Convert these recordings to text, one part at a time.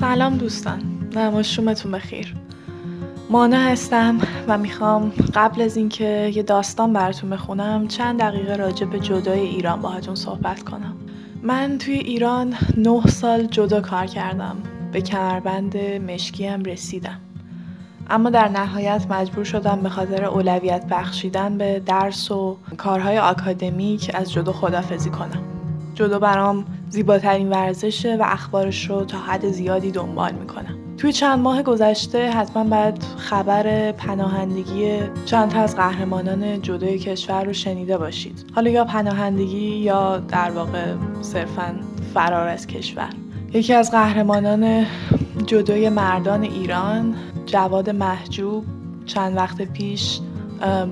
سلام دوستان. نماشومتون بخیر. مانا هستم و می‌خوام قبل از اینکه یه داستان براتون بخونم چند دقیقه راجع به جدای ایران باهاتون صحبت کنم. من توی ایران نه سال جدا کار کردم. به کمربند مشکیم رسیدم. اما در نهایت مجبور شدم به خاطر اولویت بخشیدن به درس و کارهای آکادمیک از جدو خدافزی کنم. جدو برام زیباترین ورزشه و اخبارش رو تا حد زیادی دنبال می‌کنم. توی چند ماه گذشته حتما باید خبر پناهندگی چند تا از قهرمانان جدای کشور رو شنیده باشید. حالا یا پناهندگی یا در واقع صرفا فرار از کشور. یکی از قهرمانان جدای مردان ایران جواد محجوب چند وقت پیش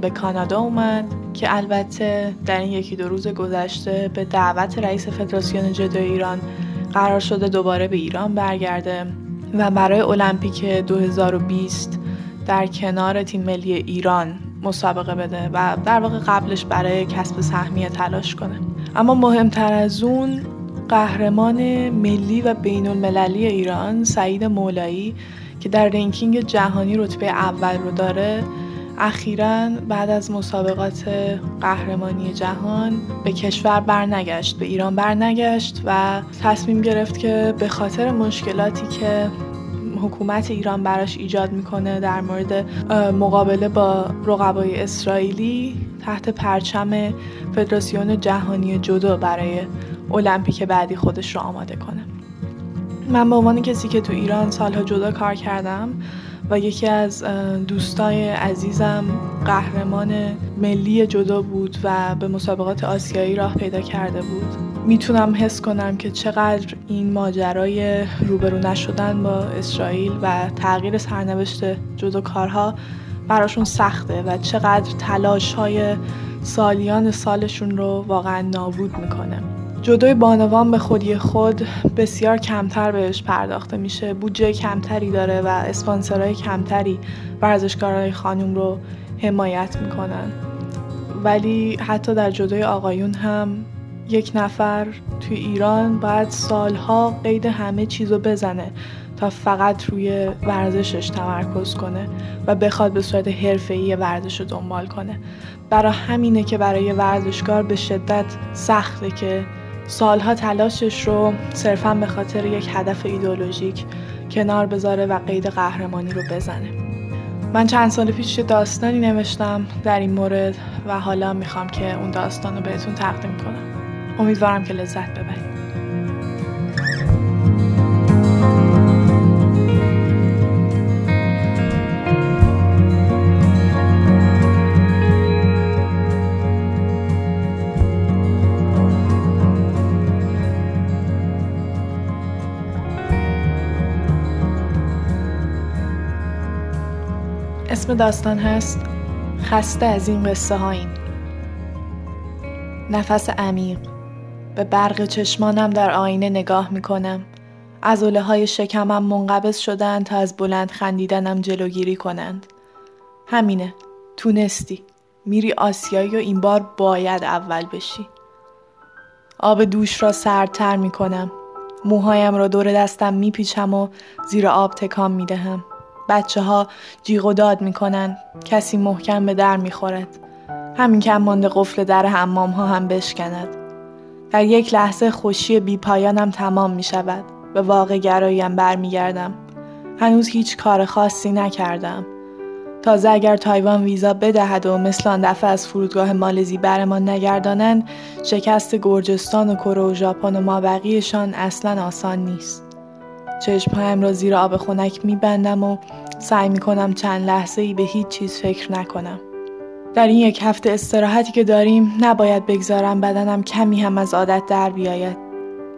به کانادا اومد که البته در این یکی دو روز گذشته به دعوت رئیس فدراسیون جدای ایران قرار شده دوباره به ایران برگرده و برای المپیک 2020 در کنار تیم ملی ایران مسابقه بده و در واقع قبلش برای کسب سهمیه تلاش کنه. اما مهمتر از اون قهرمان ملی و بین المللی ایران سعید مولایی که در رنکینگ جهانی رتبه اول رو داره اخیرا بعد از مسابقات قهرمانی جهان به کشور برنگشت به ایران برنگشت و تصمیم گرفت که به خاطر مشکلاتی که حکومت ایران براش ایجاد می‌کنه در مورد مقابله با رقبای اسرائیلی تحت پرچم فدراسیون جهانی جدو برای المپیک بعدی خودش رو آماده کنه. من به عنوان کسی که تو ایران سالها جدا کار کردم و یکی از دوستای عزیزم قهرمان ملی جدا بود و به مسابقات آسیایی راه پیدا کرده بود. می‌تونم حس کنم که چقدر این ماجرای روبرو نشدن با اسرائیل و تغییر سرنوشت جدا کارها براشون سخته و چقدر تلاش های سالیان سالشون رو واقعا نابود می‌کنه. جدای بانوان به خودی خود بسیار کمتر بهش پرداخته میشه. بودجه کمتری داره و اسپانسرهای کمتری ورزشکارهای خانوم رو حمایت می‌کنن. ولی حتی در جدای آقایون هم یک نفر توی ایران باید سالها قید همه چیز رو بزنه تا فقط روی ورزشش تمرکز کنه و بخواد به صورت حرفه‌ای ورزش رو دنبال کنه. برای همینه که برای ورزشکار به شدت سخته که سالها تلاشش رو صرفا به خاطر یک هدف ایدولوژیک کنار بذاره و قید قهرمانی رو بزنه. من چند سال پیش داستانی نوشتم در این مورد و حالا می‌خوام که اون داستان رو بهتون تقدیم کنم. امیدوارم که لذت ببرید. اسم داستان هست خسته از این قصه هاییم نفس عمیق به برق چشمانم در آینه نگاه می کنم اوله های شکمم منقبض شدن تا از بلند خندیدنم جلوگیری کنند. همینه تونستی. میری آسیایی و این بار باید اول بشی. آب دوش را سردتر می کنم موهایم را دور دستم میپیچم و زیر آب تکام می دهم بچه ها جیغ و داد می‌کنن. کسی محکم به در می‌خورد. همین کم مانده قفل در حمام ها هم بشکند. در یک لحظه خوشی بی پایانم تمام می شود به واقع گراییم برمیگردم. هنوز هیچ کار خاصی نکردم. تازه اگر تایوان ویزا بدهد و مثل آن دفعه از فرودگاه مالزی برمان نگردانند شکست گرجستان و کره و ژاپن و مابقیشان اصلا آسان نیست. چشمهایم را زیر آب خنک میبندم و سعی می‌کنم چند لحظه ای به هیچ چیز فکر نکنم. در این یک هفته استراحتی که داریم نباید بگذارم بدنم کمی هم از عادت در بیاید.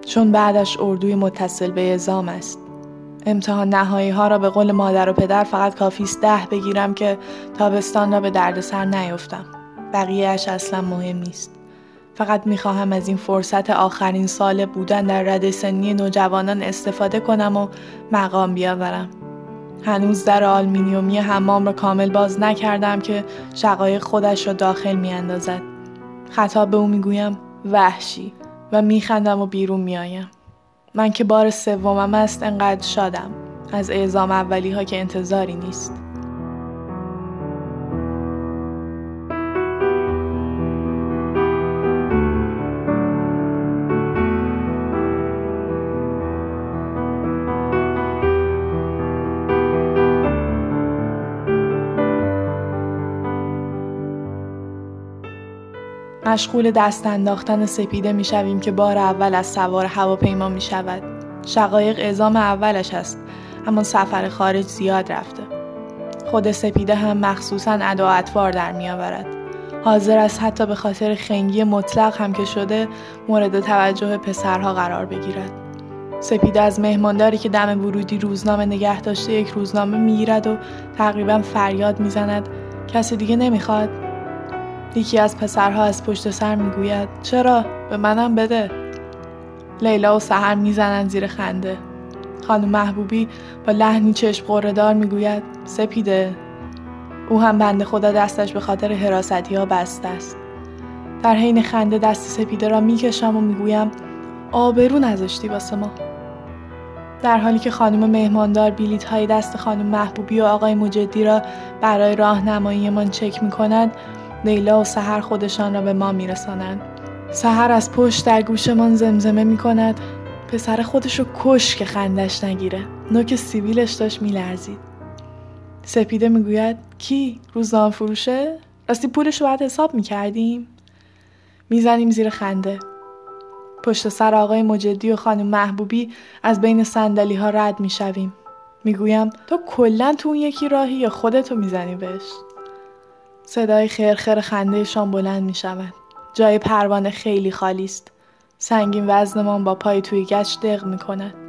چون بعدش اردوی متصل به ازام است. امتحان نهایی ها را به قول مادر و پدر فقط کافی است ده بگیرم که تابستان را به دردسر نیفتم. بقیهش اصلا مهم نیست. فقط می‌خواهم از این فرصت آخرین سال بودن در رده سنی نوجوانان استفاده کنم و مقام بیاورم. هنوز در آلمینیومی حمام را کامل باز نکردم که شقایق خودش را داخل می اندازد. خطاب به او می‌گویم وحشی و میخندم و بیرون میآیم. من که بار سومم است انقدر شادم از اعزام اولی ها که انتظاری نیست. مشغول دست انداختن سپیده می شویم که بار اول از سوار هواپیما می شود. شقایق اعزام اولش است اما سفر خارج زیاد رفته. خود سپیده هم مخصوصا ادا اطوار در می آورد. حاضر است حتی به خاطر خنگی مطلق هم که شده مورد توجه پسرها قرار بگیرد. سپیده از مهمانداری که دم ورودی روزنامه نگه داشته یک روزنامه می‌گیرد و تقریبا فریاد می‌زند کسی دیگه نمی‌خواد یکی از پسرها از پشت سر می‌گوید چرا؟ به منم بده. لیلا و سهر می‌زنند زیر خنده. خانم محبوبی با لحنی چشم قردار می‌گوید سپیده. او هم بنده خدا دستش به خاطر حراستی ها بسته است. در حین خنده دست سپیده را می‌کشم و می‌گویم آبرو نذاشتی واسه ما. در حالی که خانم مهماندار بیلیت های دست خانم محبوبی و آقای مجدی را برای راهنماییمان چک می کند لیلا و سحر خودشان را به ما میرسانند. سحر از پشت در گوشمان زمزمه می کند پسر خودش رو کش که خندش نگیره. نوک سیبیلش داشت میلرزید. سپیده می‌گوید کی؟ روزنامه فروشه؟ راستی پولش رو باید حساب می‌کردیم. می‌زنیم زیر خنده. پشت سر آقای مجدی و خانم محبوبی از بین سندلی ها رد می‌شویم. می‌گویم تو کلا تو اون یکی راهی یا خودتو می‌زنی بهش؟ صدای خرخر خندهشان بلند می شود. جای پروانه خیلی خالی است. سنگین وزنمان با پای توی گچ دق می کند.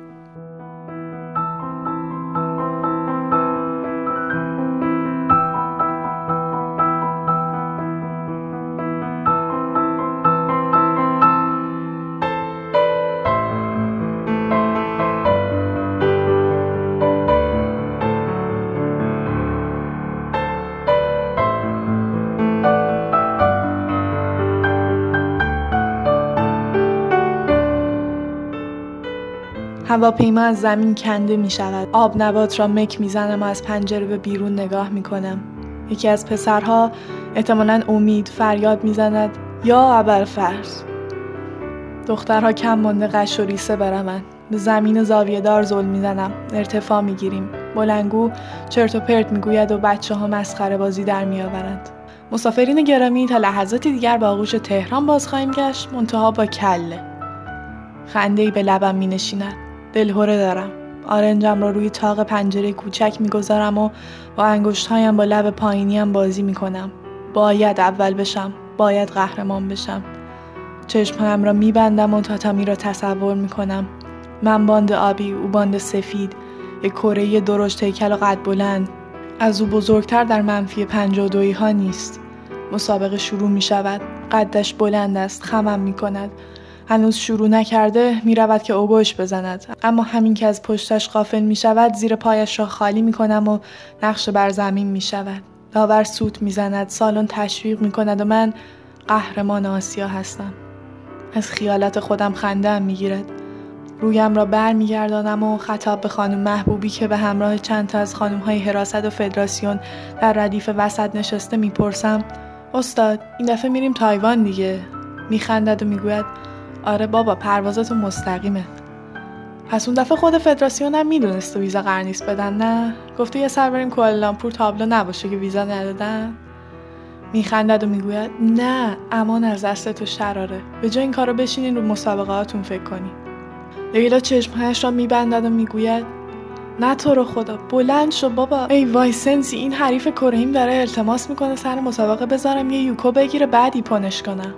هواپیما از زمین کنده می شود. آب نبات را مک می‌زنم و از پنجره به بیرون نگاه می کنم. یکی از پسرها احتمالا امید فریاد می‌زند یا فرض دخترها کم مانده قش و ریسه برمن به زمین زاویه دار زل می‌زنم. ارتفاع می‌گیریم. بلنگو چرت و پرت می‌گوید و بچه ها مسخره بازی در میآورند. مسافرین گرامی تا لحظاتی دیگر با آغوش تهران باز خواهیم گشت. منتها با کله. خنده به لبم می نشیند دلهوره دارم. آرنجم را روی تاق پنجره کوچک می‌گذارم و با انگشتهایم با لب پایینیم بازی می‌کنم. باید اول بشم باید قهرمان بشم. چشمهایم را میبندم و تاتامی را تصور می‌کنم. من باند آبی او باند سفید. یک کره درشت هیکل و قد بلند. از او بزرگتر در منفی پنج و ها نیست. مسابقه شروع می شود قدش بلند است خمم می کند هنوز شروع نکرده می رود که اوگوش بزند. اما همین که از پشتش غافل می شود زیر پایش را خالی می کنم و نقش بر زمین می شود داور سوت می زند سالن تشویق می کند و من قهرمان آسیا هستم. از خیالات خودم خنده می گیرد رویم را بر می گردانم و خطاب به خانم محبوبی که به همراه چند تا از خانم های حراست و فدراسیون در ردیف وسط نشسته می‌پرسم استاد این دفعه میریم تایوان دیگه. میخندد و می‌گوید آره بابا پروازاتون مستقیمه. پس اون دفعه خود فدراسیون هم می‌دونست ویزا قرار نیست بدن نه؟ گفته یه سر بریم کوالالامپور تابلو نباشه که ویزا ندادن. میخندد و می‌گوید نه امان از دست تو شراره. به جای این کارو بشینین رو مسابقاتون فکر کنی لیلا چشمهایش را میبندد و می‌گوید نه تو رو خدا بلند شو بابا. ای وای سنسی این حریف کرهیم داره التماس می‌کنه سر مسابقه بذارم یه یوکو بگیره بعدی پنش کنم.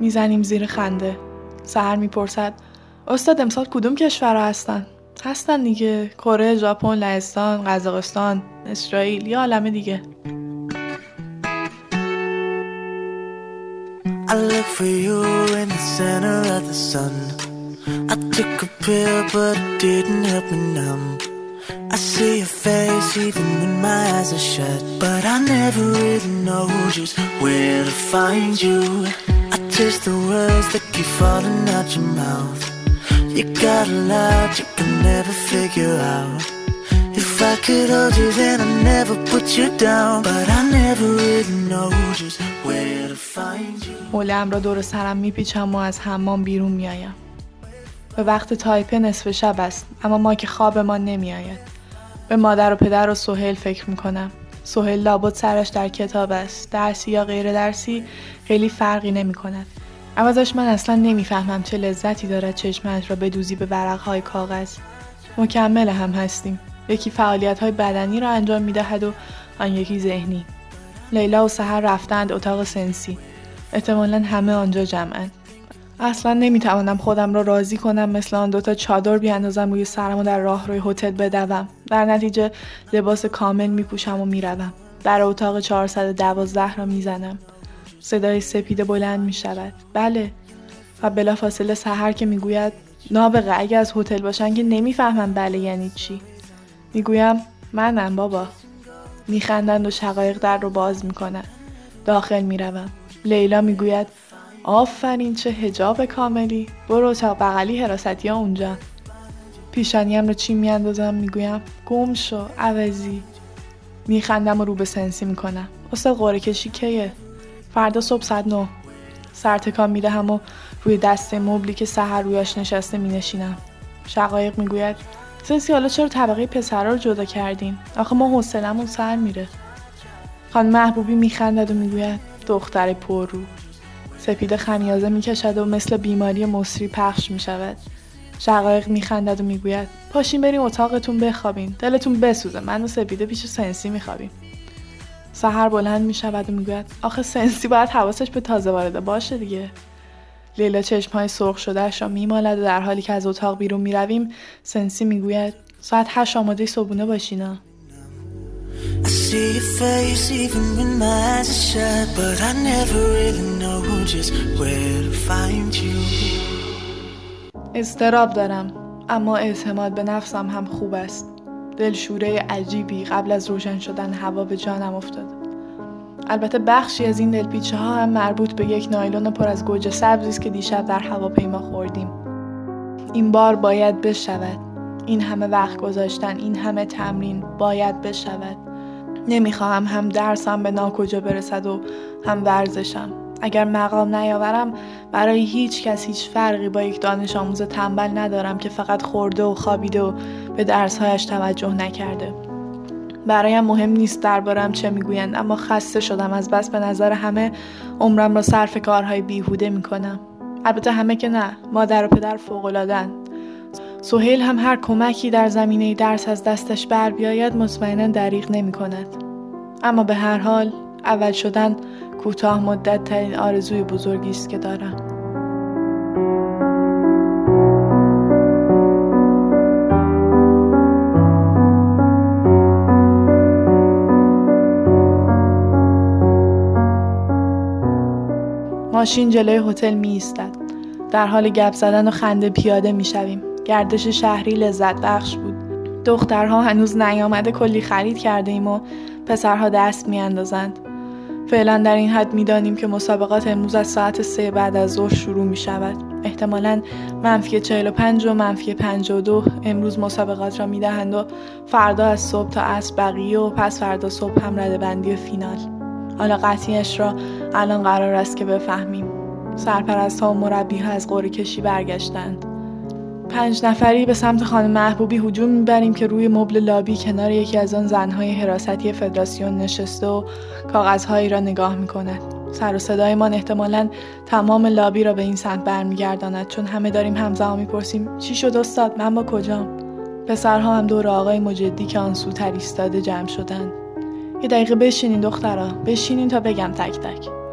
می‌زنیم زیر خنده. سهر می‌پرسد استاد امسال کدوم کشورها هستن هستن دیگه کره ژاپن لهستان قزاقستان اسرائیل یا عالمه دیگه I look for you in the center of the sun I took a pill but it didn't help me numb I see your face even when my eyes are shut. But I never really know just where to find you. Taste the words that keep falling out your mouth. You got a lot you can never figure out. If I could hold you, then I'd never put you down. But I never really know just where to find you. حولم را دور سرم میپیچم و از حمام بیرون میایم. به وقت تایپه نصف شب است اما ما که خوابمان نمیآید. به مادر و پدر و سهیل فکر می‌کنم سهیل لابد سرش در کتاب است. درسی یا غیر درسی خیلی فرقی نمی کند. عوضش من اصلا نمی‌فهمم چه لذتی دارد چشمش را بدوزی به ورقهای کاغذ. مکمل هم هستیم. یکی فعالیت های بدنی را انجام می دهد و آن یکی ذهنی. لیلا و سهر رفتند اتاق سنسی. احتمالا همه آنجا جمعند. اصلا نمی‌توانم خودم را راضی کنم مثل آن دوتا چادر بیاندازم روی سرم و در راه روی هتل بدوم. در نتیجه لباس کامل میپوشم و می‌روم. در اتاق 412 را می‌زنم. صدای سپیده بلند می‌شود. بله. و بلافاصله سحر که می‌گوید نابغه اگه از هتل باشن که نمی‌فهمم بله یعنی چی. می‌گویم منم بابا. میخندند و شقایق در رو باز می‌کنند. داخل می‌روم. لیلا می‌گوید آفرین چه هجاب کاملی. برو اتاق بغلی حراستی ها اونجا. پیشانیم رو چی میاندازم؟ می‌گویم گم شو عوضی. میخندم و رو به سنسی می‌کنم. استاد قره کشی کیه؟ فردا صبح ساعت نو سرتکان می‌دهم و روی دست مبلی که سهر رویش نشسته مینشینم. شقایق می‌گوید سنسی حالا چرا طبقه پسرها رو جدا کردین؟ آخه ما حوصلمون سر میره. خان محبوبی میخندد و می‌گوید دختر پررو. سپید خمیازه می‌کشد و مثل بیماری مصری پخش می‌شود. شقایق میخندد و می‌گوید پاشین بریم اتاقتون بخوابین. دلتون بسوزه. من و سپیده پیش سنسی میخوابیم. سهر بلند می‌شود و می‌گوید آخه سنسی باید حواسش به تازه وارده باشه دیگه. لیلا چشمهای سرخ شدهش را میمالد و در حالی که از اتاق بیرون می‌رویم سنسی می‌گوید ساعت هشت آماده صبونه باشینا See face even when my eyes shut, but I never really know just where to find you. استراب دارم اما اعتماد به نفسم هم خوب است. دلشوره عجیبی قبل از روشن شدن هوا به جانم افتاد. البته بخشی از این دلپیچه ها هم مربوط به یک نایلون پر از گوجه سبزی است که دیشب در هواپیما خوردیم. این بار باید بشود. این همه وقت گذاشتن این همه تمرین باید بشود. نمی‌خواهم هم درسم به ناکجا برسد و هم ورزشم. اگر مقام نیاورم برای هیچ کس هیچ فرقی با یک دانش آموز تنبل ندارم که فقط خورده و خوابیده و به درسهایش توجه نکرده. برایم مهم نیست دربارم چه می‌گویند اما خسته شدم از بس به نظر همه عمرم را صرف کارهای بیهوده می‌کنم. البته همه که نه مادر و پدر فوقالعادهاند. سهیل هم هر کمکی در زمینه درس از دستش بر بیاید مطمئنا دریغ نمی کند. اما به هر حال اول شدن کوتاه مدت ترین آرزوی بزرگی است که دارم. ماشین جلوی هتل می ایستد. در حال گپ زدن و خنده پیاده می شویم. گردش شهری لذت بخش بود. دخترها هنوز نیامده کلی خرید کرده ایم و پسرها دست میاندازند. فعلا در این حد می‌دانیم که مسابقات امروز از ساعت سه بعد از ظهر شروع می شود احتمالا منفی 45 و منفی 52 امروز مسابقات را می‌دهند و فردا از صبح تا عصر بقیه و پس فردا صبح هم رده بندی فینال. حالا قطعیش را الان قرار است که بفهمیم. سرپرست ها و مربی ها از قره کشی برگشتند. پنج نفری به سمت خانم محبوبی هجوم می‌بریم که روی مبل لابی کنار یکی از آن زنهای حراستی فدراسیون نشسته و کاغذهایی را نگاه می‌کند. سر و صدایمان احتمالا تمام لابی را به این سمت برمیگرداند چون همه داریم همزمان می‌پرسیم چی شد استاد؟ من با کجام؟ پسرها هم دور آقای مجدی که آن سوتر ایستاده جمع شدند. یه دقیقه بشینین دخترا بشینین تا بگم تک تک.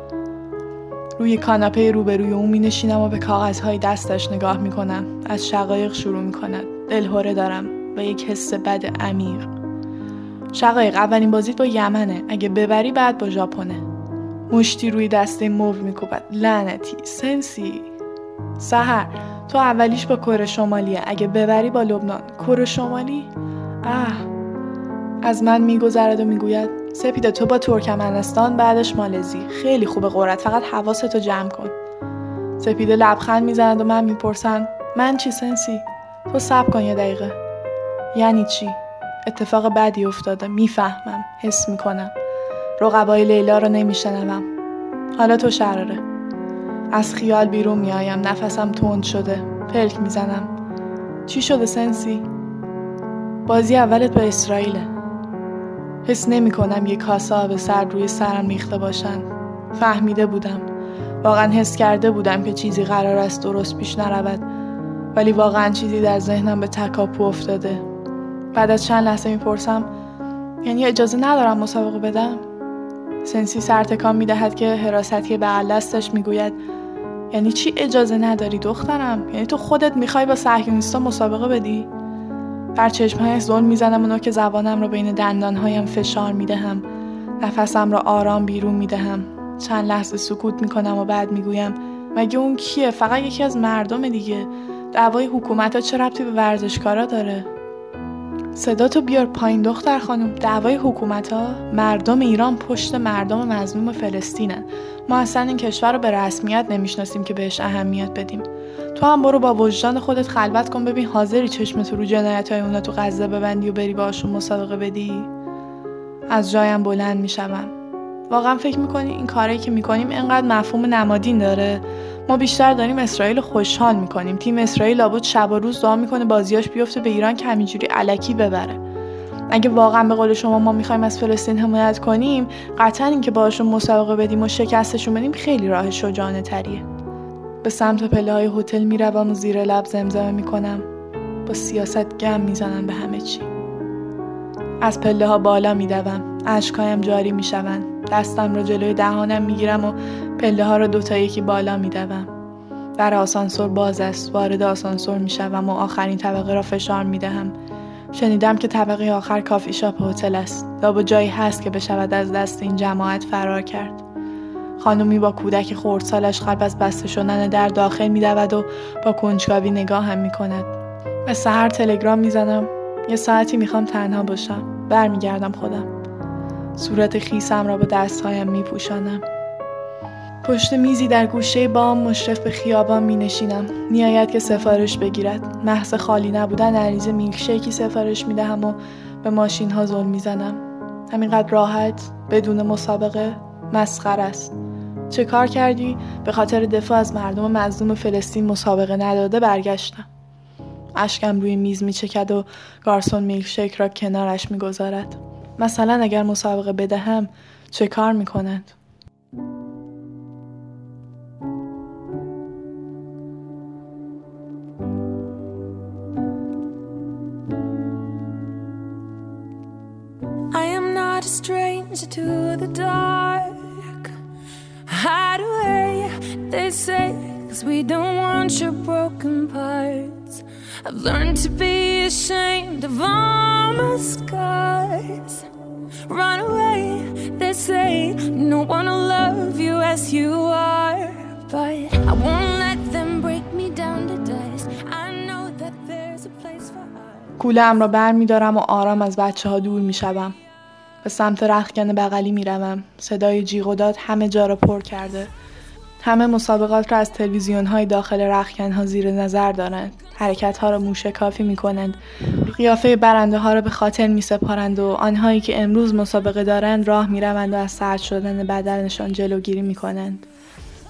روی کاناپه روبروی او می نشینم و به کاغذهای دستش نگاه می کنم. از شقایق شروع می کند. دلهوره دارم و یک حس بد عمیق. شقایق اولین بازیت با یمنه. اگه ببری بعد با ژاپنه. مشتی روی دسته موو میکوبد لعنتی سنسی سهر تو اولیش با کره شمالیه اگه ببری با لبنان کره شمالی اه از من میگذرد و می‌گوید سپیده تو با ترکمنستان بعدش مالزی. خیلی خوبه قرت فقط حواستو جمع کن. سپیده لبخند می‌زند و من می‌پرسم من چی سنسی؟ تو سب کن یه دقیقه. یعنی چی؟ اتفاق بدی افتاده می‌فهمم حس می‌کنم. رقبای لیلا رو نمیشنوم. حالا تو شراره. از خیال بیرون میایم نفسم تند شده پلک می‌زنم. چی شده سنسی؟ بازی اولت با اسرائیله. حس نمی کنم یه کاسه آب سرد روی سرم ریخته باشن. فهمیده بودم. واقعا حس کرده بودم که چیزی قرار است درست پیش نرود. ولی واقعا چیزی در ذهنم به تکاپو افتاده. بعد از چند لحظه می‌پرسم یعنی اجازه ندارم مسابقه بدم؟ سنسی سرتکان می‌دهد که حراستی بغل دستش می‌گوید یعنی چی اجازه نداری دخترم؟ یعنی تو خودت می‌خوای با صهیونیستا مسابقه بدی؟ بر چشمهایش ظلم می‌زنم و که زبانم را بین دندانهایم فشار می‌دهم. نفسم را آرام بیرون می‌دهم. چند لحظه سکوت می‌کنم و بعد می‌گویم مگه اون کیه؟ فقط یکی از مردم دیگه. دعوای حکومت ها چه ربطی به ورزشکارا داره؟ صداتو بیار پایین دختر خانم. دعوای حکومت ها مردم ایران پشت مردم مظلوم فلسطینن ما اصلا این کشور رو به رسمیت نمی‌شناسیم که بهش اهمیت بدیم. تو هم برو با وجدان خودت خلوت کن ببین حاضری چشمت رو جنایت های اونا تو غزه ببندی و بری باشون مسابقه بدی. از جایم بلند می‌شوم. واقعا فکر می‌کنی این کاری که می‌کنیم انقدر مفهوم نمادین داره؟ ما بیشتر داریم اسرائیل خوشحال می‌کنیم. تیم اسرائیل لابد شب و روز دعا می‌کنه بازیاش بیفته به ایران که همینجوری علکی ببره. اگه واقعا به قول شما ما می‌خوایم از فلسطین حمایت کنیم قطعا اینکه باشون مسابقه بدیم و شکستشون بدیم خیلی راه شجاعانه تریه به سمت پله های هتل می‌روم و زیر لب زمزمه می‌کنم. با سیاست گم می‌زنم به همه چی. از پله ها بالا میدوم. اشکایم جاری می‌شوند. دستم را جلوی دهانم می‌گیرم و پله ها را دوتا یکی بالا میدوم. در آسانسور باز است. وارد آسانسور می‌شوم و آخرین طبقه را فشار می‌دهم. شنیدم که طبقه آخر کافی شاپ هتل است. لابا جایی هست که بشود از دست این جماعت فرار کرد. خانمی با کودک خردسالش قلب از بسته شدن در داخل میدود و با کنجکاوی نگاه هم می کند. به سهر تلگرام می‌زنم یه ساعتی می‌خوام تنها باشم برمیگردم خودم صورت خیسم را با دستهایم میپوشانم پشت میزی در گوشه بام مشرف به خیابان می نشینم. نیاید که سفارش بگیرد. محض خالی نبودن عریضه میلکشیکی سفارش می دهم و به ماشین ها ظلم می زنم. همینقدر راحت بدون مسابقه مسخر است. چه کار کردی؟ به خاطر دفاع از مردم مظلوم فلسطین مسابقه نداده برگشتم. اشکم روی میز می چکد و گارسون میلکشیک را کنارش می گذارد. مثلا اگر مسابقه بدهم چه کار می کند؟ stranger to the dark. Hide away, they say, cause we don't want your broken parts. I've learned to be ashamed of all my scars. Run away, they say, no one will love you as you are. But I won't let them break me down to dust. I know that there's a place for us. کولم را بر می دارم و آرام از بچه ها دور می شوم. به سمت رخکن بغلی می‌روم. صدای جیغ و داد همه جا را پر کرده. همه مسابقات را از تلویزیون های داخل رخکن ها زیر نظر دارند. حرکت ها را موشکافی می کنند قیافه برنده ها را به خاطر می سپارند و آنهایی که امروز مسابقه دارند راه می روند و از سرد شدن بدنشان جلوگیری می کنند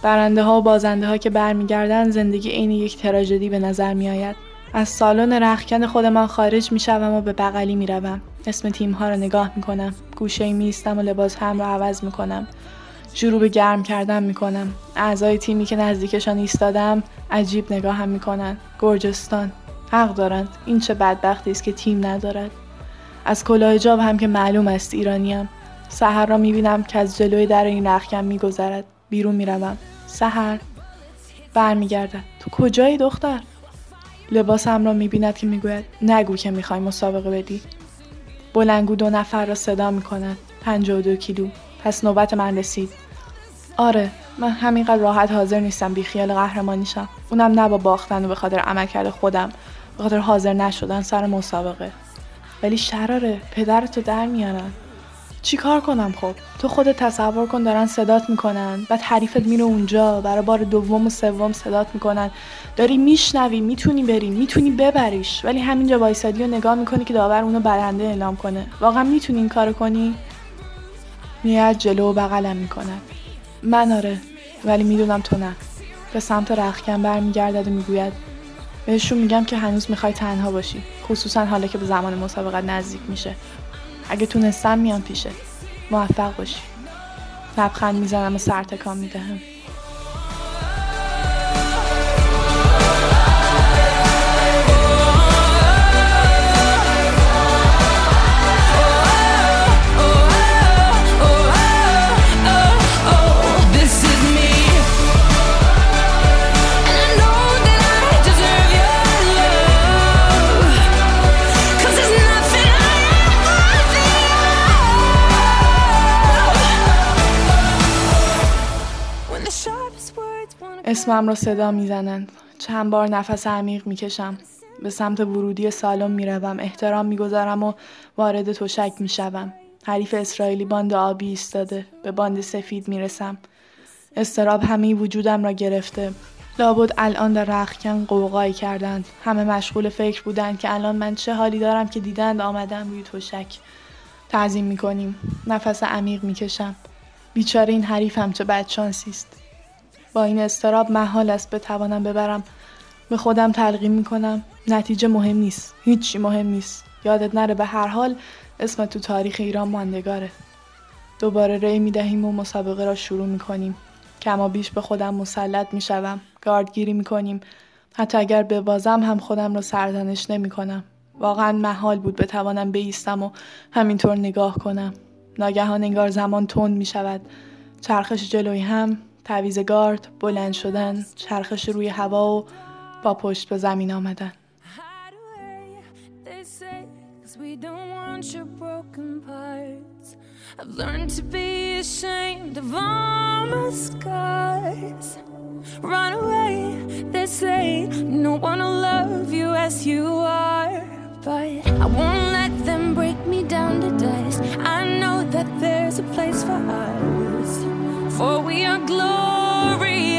برنده ها و بازنده ها که برمیگردند زندگی عین یک تراژدی به نظر می آید از سالن رخکن خودمان خارج می شوم و به بغلی می روم. اسم تیم ها را نگاه می کنم. گوشه می و لباس هم را عوض می کنم. شروع به گرم کردن می کنم. اعضای تیمی که نزدیکشان ایستادم عجیب نگاه هم می کنن. گرجستان. حق دارند. این چه بدبختی است که تیم ندارد. از کلاه جاب هم که معلوم است ایرانیم. سحر را می بینم که از جلوی در این رخکن می گذرد. بیرون می روم. سحر برمیگردد تو کجایی دختر لباسم را می‌بیند که می‌گوید نگو که می‌خوای مسابقه بدی بلنگو دو نفر را صدا پنجاه و دو کیلو. پس نوبت من رسید. آره من همینقدر راحت حاضر نیستم بی خیال قهرمانیشم اونم نه با باختن و به خاطر عملکرد خودم. به خاطر حاضر نشدن سر مسابقه. ولی شراره پدرتو در میارن. چی کار کنم خب؟ تو خودت تصور کن دارن صدات می‌کنن بعد حریفت میره اونجا برای بار دوم و سوم صدات می‌کنن. داری میشنوی می‌تونی بری می‌تونی ببریش. ولی همینجا وایسادی و نگاه می‌کنی که داور اونو برنده اعلام کنه. واقعا می‌تونی این کارو کنی؟ میاد جلو و بغلم می‌کنن من آره ولی می‌دونم تو نه. به سمت رخکن برمیگردد و می‌گوید بهشون میگم که هنوز می‌خوای تنها باشی. خصوصا حالا که به زمان مسابقت نزدیک میشه. اگه تونستم میان پیشه. موفق باشی. لبخند می‌زنم و سرتکان می‌دهم. اسمم را صدا می‌زنند. چند بار نفس عمیق می‌کشم. به سمت ورودی سالن می‌روم. احترام می‌گذارم و وارد تشک می‌شوم. حریف اسرائیلی باند آبی ایستاده. به باند سفید می‌رسم. استراب همه وجودم را گرفته. لابد الان در رخکن قوقایی کردند. همه مشغول فکر بودند که الان من چه حالی دارم که دیدند آمدم روی تشک. تعظیم می‌کنیم. نفس عمیق می‌کشم. بیچاره این حریفم چه بدشانسی است. با این استراب محال است بتوانم ببرم. به خودم تلقیم می‌کنم. نتیجه مهم نیست. هیچی مهم نیست. یادت نره به هر حال اسم تو تاریخ ایران ماندگاره. دوباره ری می‌دهیم و مسابقه را شروع می‌کنیم. کما بیش به خودم مسلط می‌شوم. گاردگیری می‌کنیم. حتی اگر ببازم هم خودم را سرزنش نمی‌کنم. واقعا محال بود بتوانم بیستم و همینطور نگاه کنم. ناگهان انگار زمان تند می شود چرخش جلوی هم تعویز گارد بلند شدن چرخش روی هوا و با پشت به زمین آمدن I've learned to be ashamed of all my scars. Run away, they say, no one will love you as you are. But I won't let them break me down to dust. I know that there's a place for us, for we are glory.